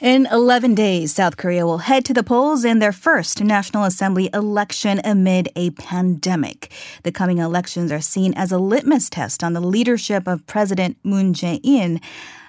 In 11 days, South Korea will head to the polls in their first National Assembly election amid a pandemic. The coming elections are seen as a litmus test on the leadership of President Moon Jae-in.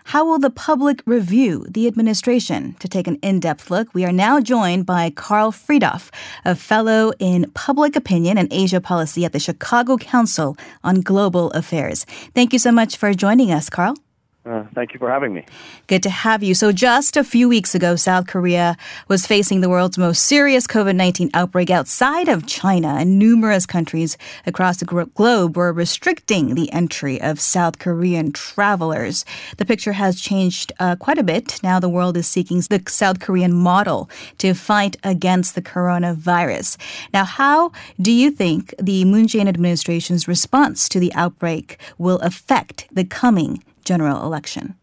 How will the public review the administration? To take an in-depth look, we are now joined by Karl Friedhoff, a fellow in public opinion and Asia policy at the Chicago Council on Global Affairs. Thank you so much for joining us, Karl. Uh, thank you for having me. Good to have you. So, just a few weeks ago, South Korea was facing the world's most serious COVID 19 outbreak outside of China, and numerous countries across the globe were restricting the entry of South Korean travelers. The picture has changed uh, quite a bit. Now, the world is seeking the South Korean model to fight against the coronavirus. Now, how do you think the Moon Jae-in administration's response to the outbreak will affect the coming general election?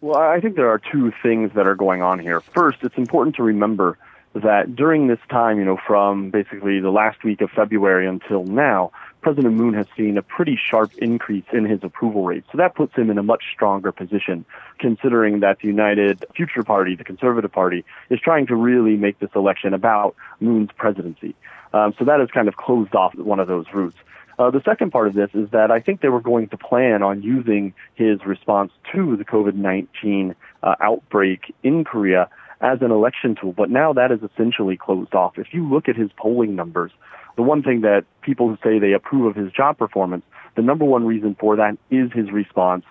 Well, I think there are two things that are going on here. First, it's important to remember that during this time, you know, from basically the last week of February until now, President Moon has seen a pretty sharp increase in his approval rate. So that puts him in a much stronger position, considering that the United Future Party, the Conservative Party, is trying to really make this election about Moon's presidency. Um, so that has kind of closed off one of those routes. Uh, the second part of this is that I think they were going to plan on using his response to the COVID 19 uh, outbreak in Korea as an election tool, but now that is essentially closed off. If you look at his polling numbers, the one thing that people who say they approve of his job performance, the number one reason for that is his response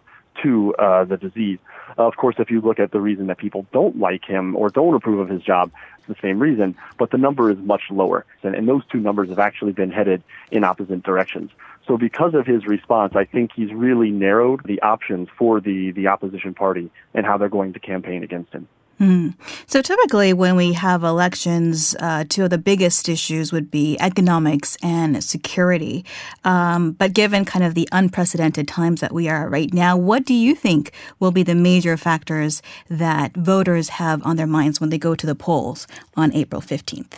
to uh, the disease. Of course, if you look at the reason that people don't like him or don't approve of his job, it's the same reason, but the number is much lower. And, and those two numbers have actually been headed in opposite directions. So because of his response, I think he's really narrowed the options for the, the opposition party and how they're going to campaign against him. Mm. So typically, when we have elections, uh, two of the biggest issues would be economics and security. Um, but given kind of the unprecedented times that we are right now, what do you think will be the major factors that voters have on their minds when they go to the polls on April 15th?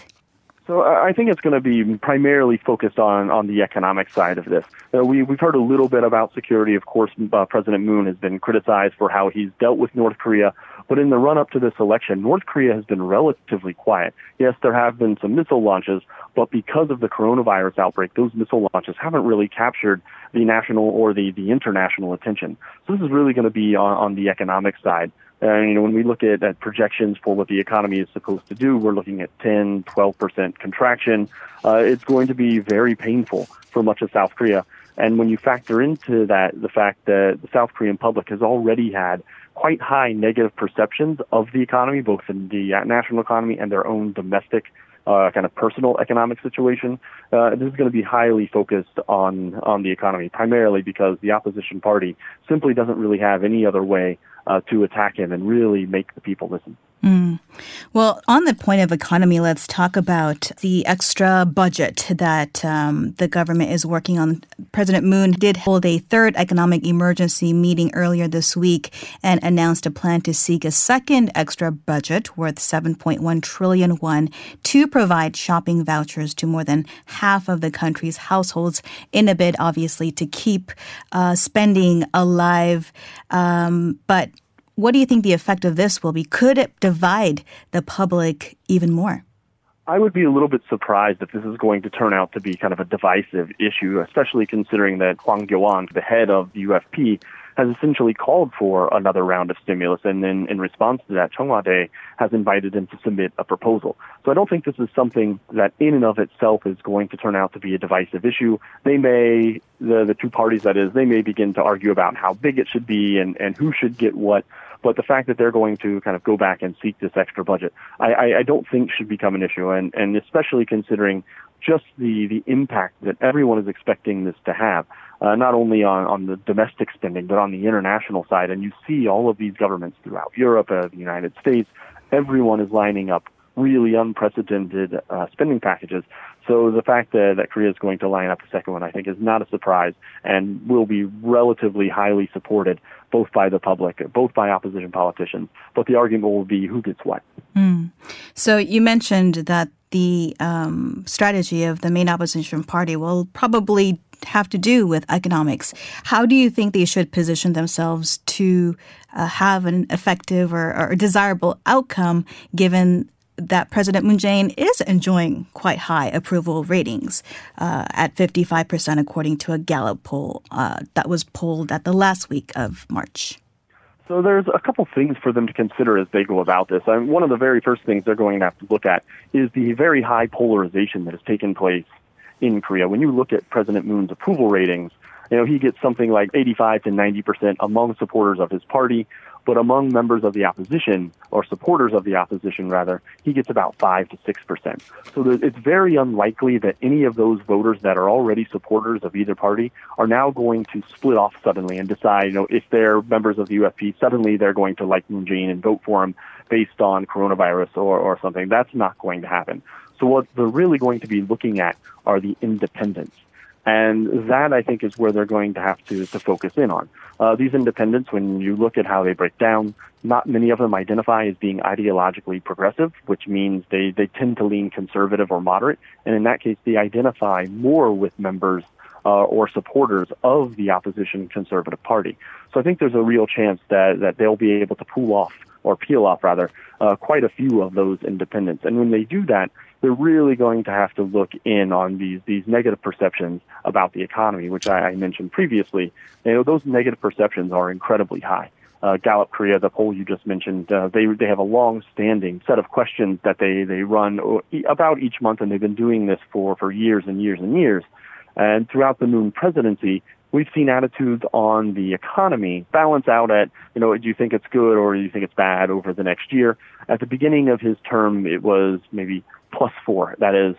So I think it's going to be primarily focused on, on the economic side of this. Uh, we, we've heard a little bit about security. Of course, uh, President Moon has been criticized for how he's dealt with North Korea. But in the run up to this election, North Korea has been relatively quiet. Yes, there have been some missile launches, but because of the coronavirus outbreak, those missile launches haven't really captured the national or the, the international attention. So this is really going to be on, on the economic side. And you know, when we look at, at projections for what the economy is supposed to do, we're looking at 10, 12% contraction. Uh, it's going to be very painful for much of South Korea. And when you factor into that the fact that the South Korean public has already had quite high negative perceptions of the economy, both in the national economy and their own domestic uh, kind of personal economic situation. Uh, this is going to be highly focused on on the economy, primarily because the opposition party simply doesn't really have any other way uh, to attack him and really make the people listen. Mm. Well, on the point of economy, let's talk about the extra budget that um, the government is working on. President Moon did hold a third economic emergency meeting earlier this week and announced a plan to seek a second extra budget worth 7.1 trillion won to provide shopping vouchers to more than half of the country's households in a bid, obviously, to keep uh, spending alive. Um, but what do you think the effect of this will be? Could it divide the public even more? I would be a little bit surprised if this is going to turn out to be kind of a divisive issue, especially considering that Hwang Kyo-ahn, the head of the UFP, has essentially called for another round of stimulus, and then in response to that, Cheong Wa Dae has invited him to submit a proposal. So I don't think this is something that in and of itself is going to turn out to be a divisive issue. They may, the, the two parties that is, they may begin to argue about how big it should be and, and who should get what. But the fact that they're going to kind of go back and seek this extra budget, I, I, I don't think should become an issue, and, and especially considering just the, the impact that everyone is expecting this to have, uh, not only on, on the domestic spending, but on the international side. And you see all of these governments throughout Europe, uh, the United States, everyone is lining up really unprecedented uh, spending packages. So the fact that, that Korea is going to line up the second one, I think, is not a surprise and will be relatively highly supported both by the public, both by opposition politicians. But the argument will be who gets what. Mm. So you mentioned that the um, strategy of the main opposition party will probably have to do with economics. How do you think they should position themselves to uh, have an effective or, or desirable outcome given that President Moon Jae-in is enjoying quite high approval ratings uh, at 55%, according to a Gallup poll uh, that was polled at the last week of March. So there's a couple things for them to consider as they go about this. I mean, one of the very first things they're going to have to look at is the very high polarization that has taken place in Korea. When you look at President Moon's approval ratings, you know, he gets something like 85 to 90 percent among supporters of his party, but among members of the opposition, or supporters of the opposition rather, he gets about 5 to 6%. So it's very unlikely that any of those voters that are already supporters of either party are now going to split off suddenly and decide, you know, if they're members of the UFP, suddenly they're going to like Moon Jae-in and vote for him based on coronavirus or, or something. That's not going to happen. So what they're really going to be looking at are the independents. And that, I think, is where they're going to have to, to focus in on. Uh, these independents, when you look at how they break down, not many of them identify as being ideologically progressive, which means they, they tend to lean conservative or moderate. And in that case, they identify more with members uh, or supporters of the opposition conservative party. So I think there's a real chance that, that they'll be able to pull off or peel off rather uh, quite a few of those independents. And when they do that, they're really going to have to look in on these these negative perceptions about the economy, which I, I mentioned previously. You know, those negative perceptions are incredibly high. Uh, Gallup Korea, the poll you just mentioned, uh, they they have a long-standing set of questions that they they run about each month, and they've been doing this for for years and years and years. And throughout the Moon presidency, we've seen attitudes on the economy balance out at, you know, do you think it's good or do you think it's bad over the next year? At the beginning of his term, it was maybe plus four. That is,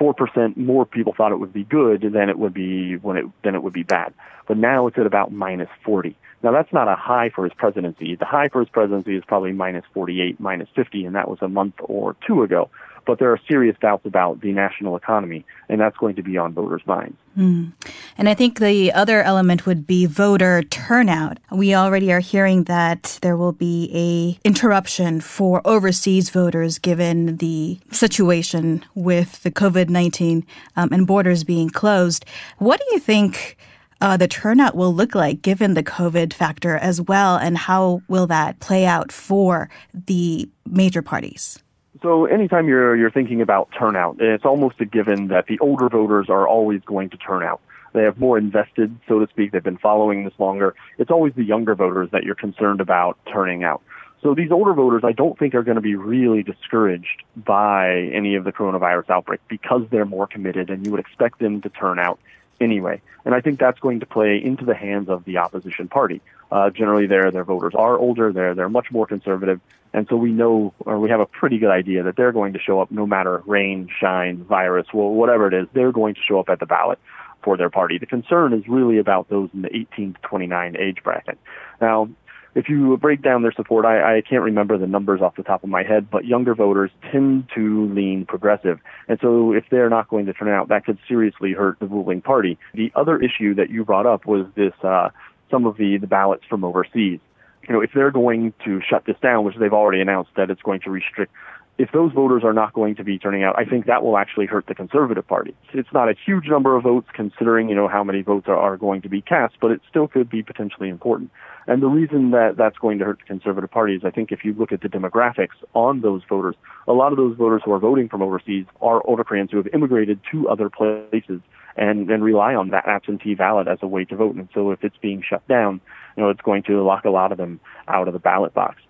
four percent more people thought it would be good than it would be when it than it would be bad. But now it's at about minus forty. Now that's not a high for his presidency. The high for his presidency is probably minus forty eight, minus fifty, and that was a month or two ago but there are serious doubts about the national economy, and that's going to be on voters' minds. Mm. And I think the other element would be voter turnout. We already are hearing that there will be a interruption for overseas voters given the situation with the COVID nineteen um, and borders being closed. What do you think? Uh, the turnout will look like given the COVID factor as well, and how will that play out for the major parties? So anytime you're you're thinking about turnout, it's almost a given that the older voters are always going to turn out. They have more invested, so to speak. They've been following this longer. It's always the younger voters that you're concerned about turning out. So these older voters, I don't think are going to be really discouraged by any of the coronavirus outbreak because they're more committed, and you would expect them to turn out anyway. And I think that's going to play into the hands of the opposition party. Uh, generally, their their voters are older. They're they're much more conservative, and so we know or we have a pretty good idea that they're going to show up no matter rain, shine, virus, well, whatever it is. They're going to show up at the ballot for their party. The concern is really about those in the 18 to 29 age bracket. Now, if you break down their support, I, I can't remember the numbers off the top of my head, but younger voters tend to lean progressive. And so if they're not going to turn out, that could seriously hurt the ruling party. The other issue that you brought up was this, uh, some of the, the ballots from overseas. You know, if they're going to shut this down, which they've already announced that it's going to restrict if those voters are not going to be turning out, I think that will actually hurt the Conservative Party. It's not a huge number of votes considering, you know, how many votes are, are going to be cast, but it still could be potentially important. And the reason that that's going to hurt the Conservative Party is I think if you look at the demographics on those voters, a lot of those voters who are voting from overseas are older who have immigrated to other places and, rely on that absentee ballot as a way to vote. And so if it's being shut down, you know, it's going to lock a lot of them out of the ballot box.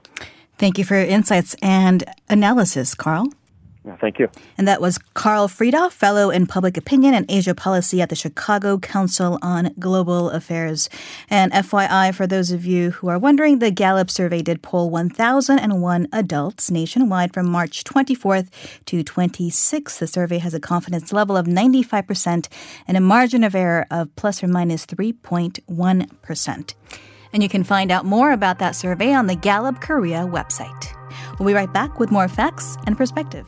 Thank you for your insights and analysis, Karl. Thank you. And that was Karl Friedhoff, Fellow in Public Opinion and Asia Policy at the Chicago Council on Global Affairs. And FYI, for those of you who are wondering, the Gallup survey did poll 1,001 adults nationwide from March 24th to 26th. The survey has a confidence level of 95% and a margin of error of plus or minus 3.1. And you can find out more about that survey on the Gallup Korea website. We'll be right back with more facts and perspective.